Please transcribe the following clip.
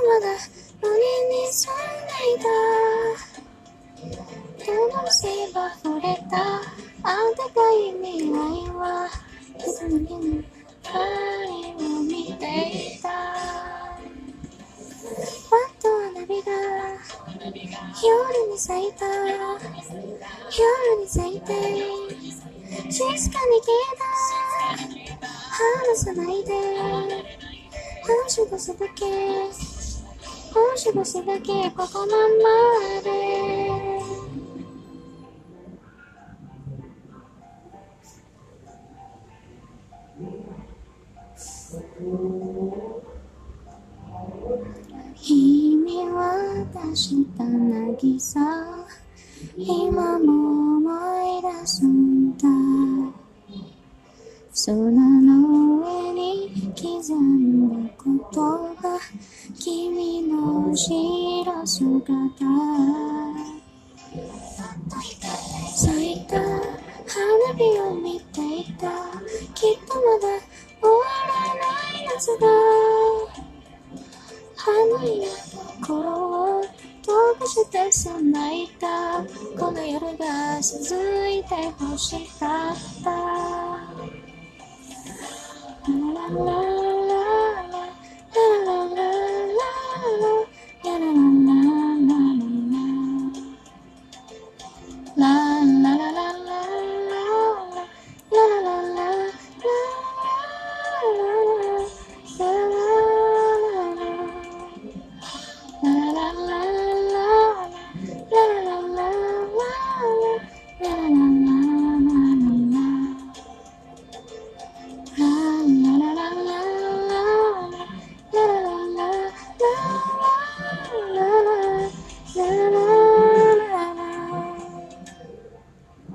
まだ胸に住んでいた手のせば触れた。あんたかい未来は人の目の愛を見ていた。ワッと花火が夜に咲いた。夜に咲いて。静かに消えた。離さないで。話を出すだけ。もう少しだけここままで君は出した渚。今も思い出すんだ。空の上に刻んだこと。君の後ろ姿。咲いた花火を見ていた。きっとまだ終わらない夏だ。花や心を飛ばしてそないた。この夜が続いてほしかった。La la la la la la la la